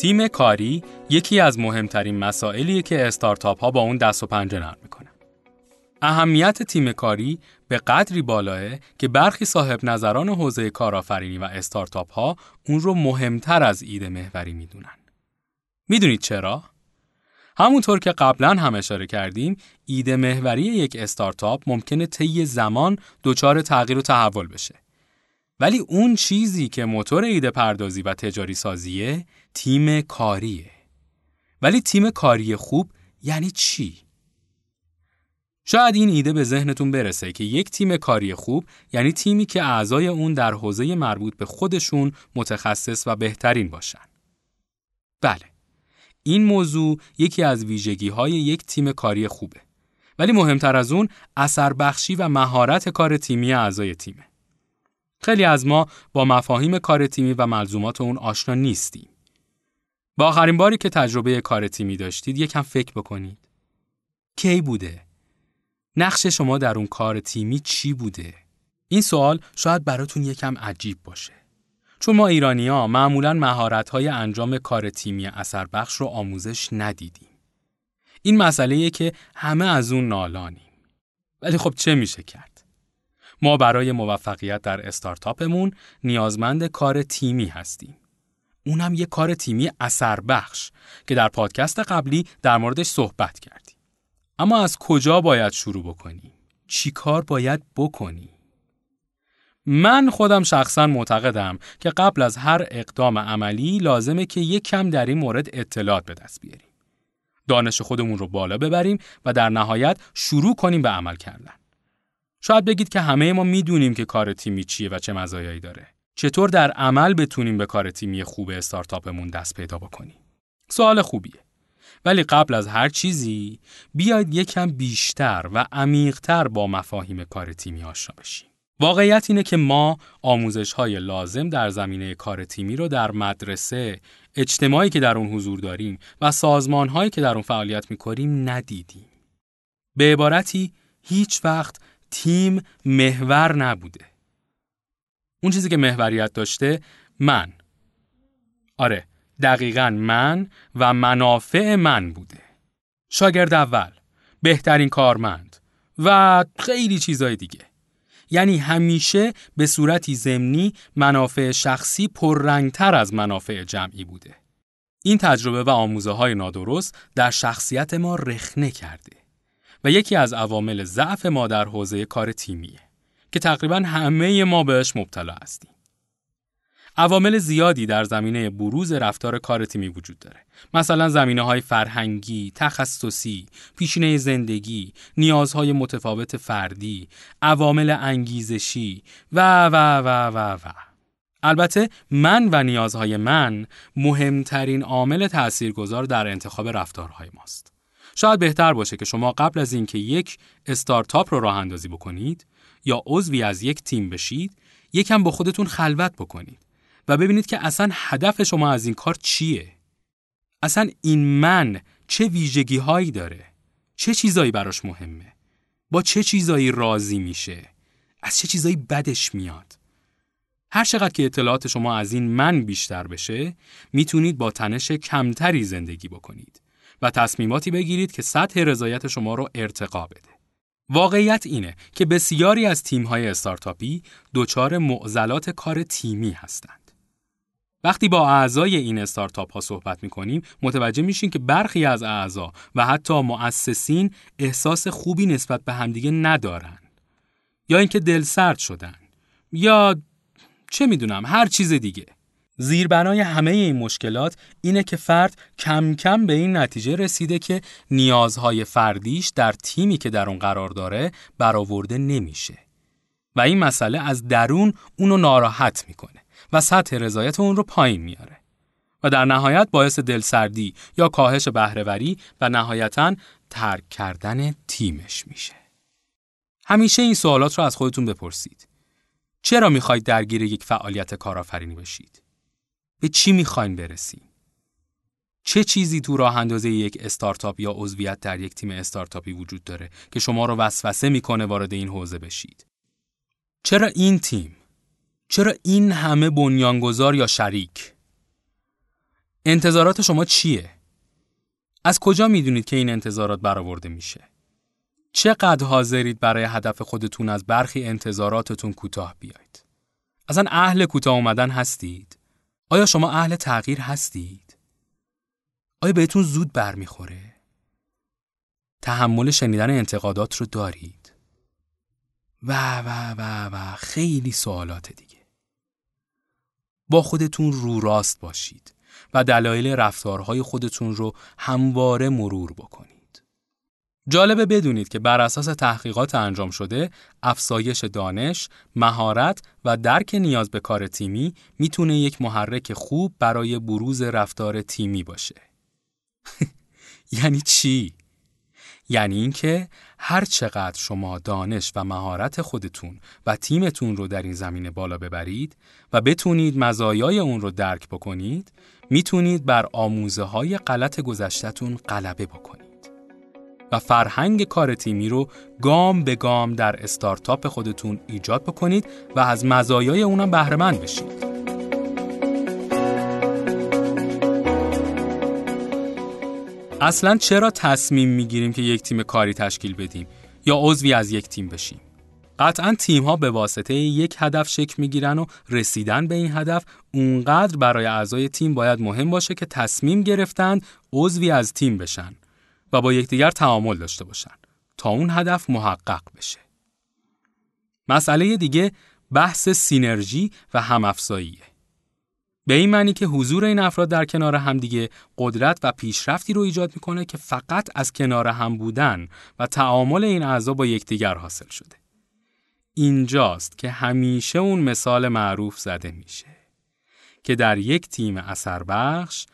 تیم کاری یکی از مهمترین مسائلیه که استارتاپ ها با اون دست و پنجه نرم می‌کنن. اهمیت تیم کاری به قدری بالاه که برخی صاحب نظران حوزه کارآفرینی و استارتاپ ها اون رو مهمتر از ایده محوری می‌دونن. می‌دونید چرا؟ همونطور که قبلا هم اشاره کردیم، ایده محوری یک استارتاپ ممکنه طی زمان دچار تغییر و تحول بشه. ولی اون چیزی که موتور ایده پردازی و تجاری سازیه تیم کاریه. ولی تیم کاری خوب یعنی چی؟ شاید این ایده به ذهنتون برسه که یک تیم کاری خوب یعنی تیمی که اعضای اون در حوزه مربوط به خودشون متخصص و بهترین باشن. بله. این موضوع یکی از ویژگی های یک تیم کاری خوبه. ولی مهمتر از اون اثر بخشی و مهارت کار تیمی اعضای تیمه. خیلی از ما با مفاهیم کار تیمی و ملزومات اون آشنا نیستیم. با آخرین باری که تجربه کار تیمی داشتید یکم فکر بکنید. کی بوده؟ نقش شما در اون کار تیمی چی بوده؟ این سوال شاید براتون یکم عجیب باشه. چون ما ایرانی ها معمولا مهارت های انجام کار تیمی اثر بخش رو آموزش ندیدیم. این مسئله که همه از اون نالانیم. ولی خب چه میشه کرد؟ ما برای موفقیت در استارتاپمون نیازمند کار تیمی هستیم. اونم یه کار تیمی اثر بخش که در پادکست قبلی در موردش صحبت کردیم. اما از کجا باید شروع بکنیم؟ چی کار باید بکنیم؟ من خودم شخصا معتقدم که قبل از هر اقدام عملی لازمه که یک کم در این مورد اطلاعات به دست بیاریم. دانش خودمون رو بالا ببریم و در نهایت شروع کنیم به عمل کردن. شاید بگید که همه ما می‌دونیم که کار تیمی چیه و چه مزایایی داره. چطور در عمل بتونیم به کار تیمی خوب استارتاپمون دست پیدا بکنیم؟ سوال خوبیه. ولی قبل از هر چیزی بیاید یکم بیشتر و عمیقتر با مفاهیم کار تیمی آشنا بشیم. واقعیت اینه که ما آموزش های لازم در زمینه کار تیمی رو در مدرسه، اجتماعی که در اون حضور داریم و سازمان هایی که در اون فعالیت می‌کنیم ندیدیم. به عبارتی هیچ وقت تیم محور نبوده. اون چیزی که محوریت داشته من. آره، دقیقا من و منافع من بوده. شاگرد اول، بهترین کارمند و خیلی چیزای دیگه. یعنی همیشه به صورتی زمینی منافع شخصی پررنگتر از منافع جمعی بوده. این تجربه و آموزه های نادرست در شخصیت ما رخنه کرده و یکی از عوامل ضعف ما در حوزه کار تیمیه که تقریبا همه ما بهش مبتلا هستیم. عوامل زیادی در زمینه بروز رفتار کار تیمی وجود داره. مثلا زمینه های فرهنگی، تخصصی، پیشینه زندگی، نیازهای متفاوت فردی، عوامل انگیزشی و و و و و. البته من و نیازهای من مهمترین عامل تاثیرگذار در انتخاب رفتارهای ماست. شاید بهتر باشه که شما قبل از اینکه یک استارتاپ رو راه اندازی بکنید یا عضوی از یک تیم بشید، یکم با خودتون خلوت بکنید و ببینید که اصلا هدف شما از این کار چیه؟ اصلا این من چه ویژگی هایی داره؟ چه چیزایی براش مهمه؟ با چه چیزایی راضی میشه؟ از چه چیزایی بدش میاد؟ هر چقدر که اطلاعات شما از این من بیشتر بشه، می‌تونید با تنش کمتری زندگی بکنید و تصمیماتی بگیرید که سطح رضایت شما رو ارتقا بده. واقعیت اینه که بسیاری از تیم‌های استارتاپی دچار معضلات کار تیمی هستند. وقتی با اعضای این استارتاپ ها صحبت می کنیم متوجه میشین که برخی از اعضا و حتی مؤسسین احساس خوبی نسبت به همدیگه ندارن یا اینکه دل سرد شدن یا چه می‌دونم هر چیز دیگه. زیربنای همه این مشکلات اینه که فرد کم کم به این نتیجه رسیده که نیازهای فردیش در تیمی که در اون قرار داره برآورده نمیشه. و این مسئله از درون اونو ناراحت می‌کنه. و سطح رضایت اون رو پایین میاره و در نهایت باعث دلسردی یا کاهش بهرهوری و نهایتا ترک کردن تیمش میشه. همیشه این سوالات رو از خودتون بپرسید. چرا می‌خواید درگیر یک فعالیت کارآفرینی بشید؟ به چی می‌خواین برسیم؟ چه چیزی تو راه اندازه یک استارتاپ یا عضویت در یک تیم استارتاپی وجود داره که شما رو وسوسه می‌کنه وارد این حوزه بشید؟ چرا این تیم؟ چرا این همه بنیانگذار یا شریک؟ انتظارات شما چیه؟ از کجا می‌دونید که این انتظارات برآورده میشه؟ چقدر حاضرید برای هدف خودتون از برخی انتظاراتتون کوتاه بیاید؟ اصلا اهل کوتاه اومدن هستید؟ آیا شما اهل تغییر هستید؟ آیا بهتون زود برمیخوره؟ تحمل شنیدن انتقادات رو دارید؟ و و و و خیلی سوالات دیگه. با خودتون رو راست باشید و دلایل رفتارهای خودتون رو همواره مرور بکنید. جالبه بدونید که بر اساس تحقیقات انجام شده، افزایش دانش، مهارت و درک نیاز به کار تیمی می‌تونه یک محرک خوب برای بروز رفتار تیمی باشه. یعنی چی؟ یعنی اینکه هر چقدر شما دانش و مهارت خودتون و تیمتون رو در این زمینه بالا ببرید و بتونید مزایای اون رو درک بکنید می‌تونید بر آموزه های غلط گذشتتون غلبه بکنید و فرهنگ کار تیمی رو گام به گام در استارتاپ خودتون ایجاد بکنید و از مزایای اونم بهرهمند بشید. اصلا چرا تصمیم می‌گیریم که یک تیم کاری تشکیل بدیم یا عضوی از یک تیم بشیم؟ قطعا تیم ها به واسطه یک هدف شکل می‌گیرن و رسیدن به این هدف اونقدر برای اعضای تیم باید مهم باشه که تصمیم گرفتن عضوی از تیم بشن و با یکدیگر تعامل داشته باشن تا اون هدف محقق بشه. مسئله دیگه بحث سینرژی و همافزاییه. به این معنی که حضور این افراد در کنار همدیگه قدرت و پیشرفتی رو ایجاد می‌کنه که فقط از کنار هم بودن و تعامل این اعضا با یکدیگر حاصل شده. اینجاست که همیشه اون مثال معروف زده میشه که در یک تیم اثر بخش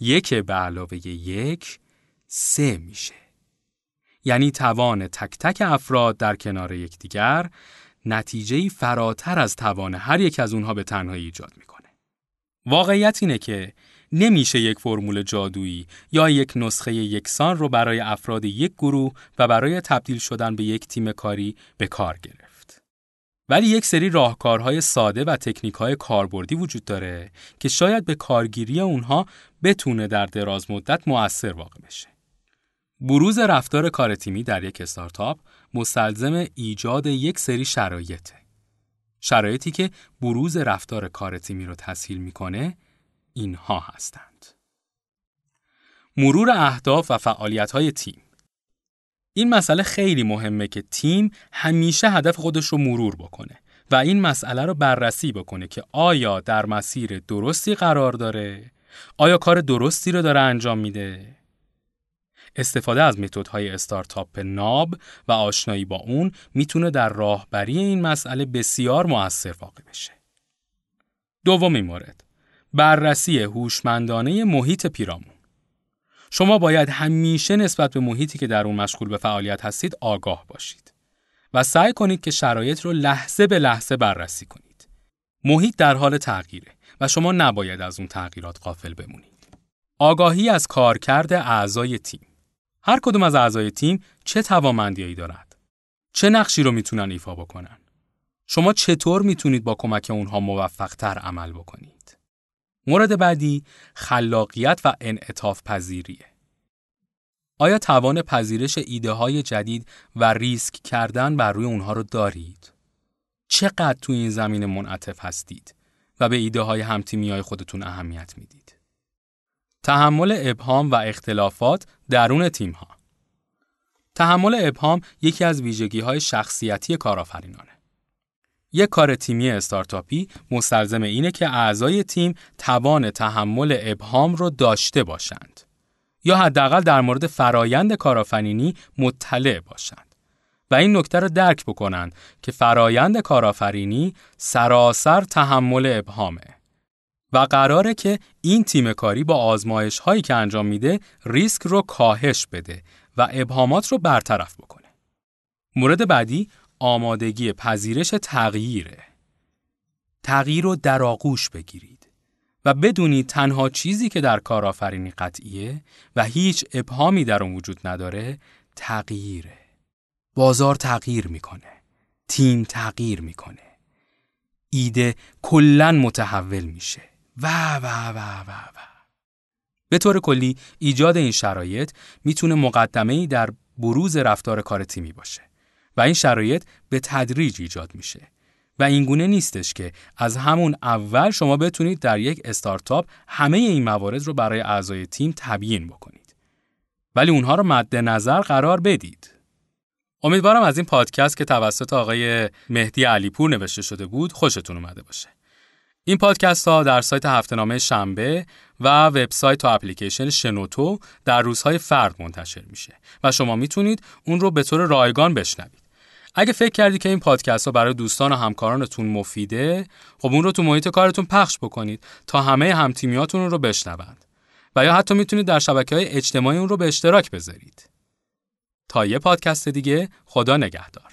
یک به علاوه یک سه میشه. یعنی توان تک تک افراد در کنار یکدیگر نتیجه فراتر از توان هر یک از اونها به تنهایی ایجاد می‌کنه. واقعیت اینه که نمیشه یک فرمول جادویی یا یک نسخه یکسان رو برای افراد یک گروه و برای تبدیل شدن به یک تیم کاری به کار گرفت. ولی یک سری راهکارهای ساده و تکنیکهای کاربردی وجود داره که شاید به کارگیری اونها بتونه در دراز مدت مؤثر واقع بشه. بروز رفتار کار تیمی در یک استارتاپ مستلزم ایجاد یک سری شرایطه. شرایطی که بروز رفتار کار تیمی رو تسهیل می‌کنه اینها هستند. مرور اهداف و فعالیت های تیم این مسئله خیلی مهمه که تیم همیشه هدف خودش رو مرور بکنه و این مسئله رو بررسی بکنه که آیا در مسیر درستی قرار داره؟ آیا کار درستی رو داره انجام میده؟ استفاده از متدهای استارتاپ ناب و آشنایی با اون می‌تونه در راهبری این مسئله بسیار موثر واقع بشه. دومین مورد بررسی هوشمندانه محیط پیرامون شما باید همیشه نسبت به محیطی که در اون مشغول به فعالیت هستید آگاه باشید و سعی کنید که شرایط رو لحظه به لحظه بررسی کنید. محیط در حال تغییره و شما نباید از اون تغییرات قافل بمونید. آگاهی از کارکرد اعضای تیم هر کدوم از اعضای تیم چه توانمندیایی دارد؟ چه نقشی رو می‌تونن ایفا بکنن؟ شما چطور می‌تونید با کمک اونها موفقتر عمل بکنید؟ مورد بعدی خلاقیت و انعطاف پذیریه. آیا توان پذیرش ایده های جدید و ریسک کردن بر روی اونها رو دارید؟ چقدر تو این زمین منعطف هستید و به ایده های همتیمی های خودتون اهمیت می‌دید؟ تحمل ابهام و اختلافات درون تیم ها تحمل ابهام یکی از ویژگی های شخصیتی کارآفرینانه. یک کار تیمی استارتاپی مستلزم اینه که اعضای تیم توان تحمل ابهام رو داشته باشند یا حداقل در مورد فرایند کارآفرینی مطلع باشند و این نکته رو درک بکنند که فرایند کارآفرینی سراسر تحمل ابهامه و قراره که این تیم کاری با آزمایش هایی که انجام میده ریسک رو کاهش بده و ابهامات رو برطرف بکنه. مورد بعدی آمادگی پذیرش تغییره. تغییر رو در آغوش بگیرید و بدونید تنها چیزی که در کارآفرینی قطعیه و هیچ ابهامی در اون وجود نداره تغییره. بازار تغییر می‌کنه. تیم تغییر می‌کنه. ایده کلا متحول میشه و و و و و. به طور کلی ایجاد این شرایط می‌تونه مقدمه در بروز رفتار کار تیمی باشه و این شرایط به تدریج ایجاد میشه. و اینگونه نیستش که از همون اول شما بتونید در یک استارتاپ همه این موارد رو برای اعضای تیم تبیین بکنید. ولی اونها رو مد نظر قرار بدید. امیدوارم از این پادکست که توسط آقای مهدی علیپور نوشته شده بود خوشتون اومده باشه. این پادکست ها در سایت هفتهنامه شنبه و وبسایت و اپلیکیشن شنوتو در روزهای فرد منتشر میشه و شما می‌تونید اون رو به طور رایگان بشنوید. اگه فکر کردی که این پادکست ها برای دوستان و همکارانتون مفیده، خب اون رو تو محیط کارتون پخش بکنید تا همه همتیمیاتون رو بشنوند. و یا حتی می‌تونید در شبکه های اجتماعی اون رو به اشتراک بذارید. تا یه پادکست دیگه خدا نگهدار.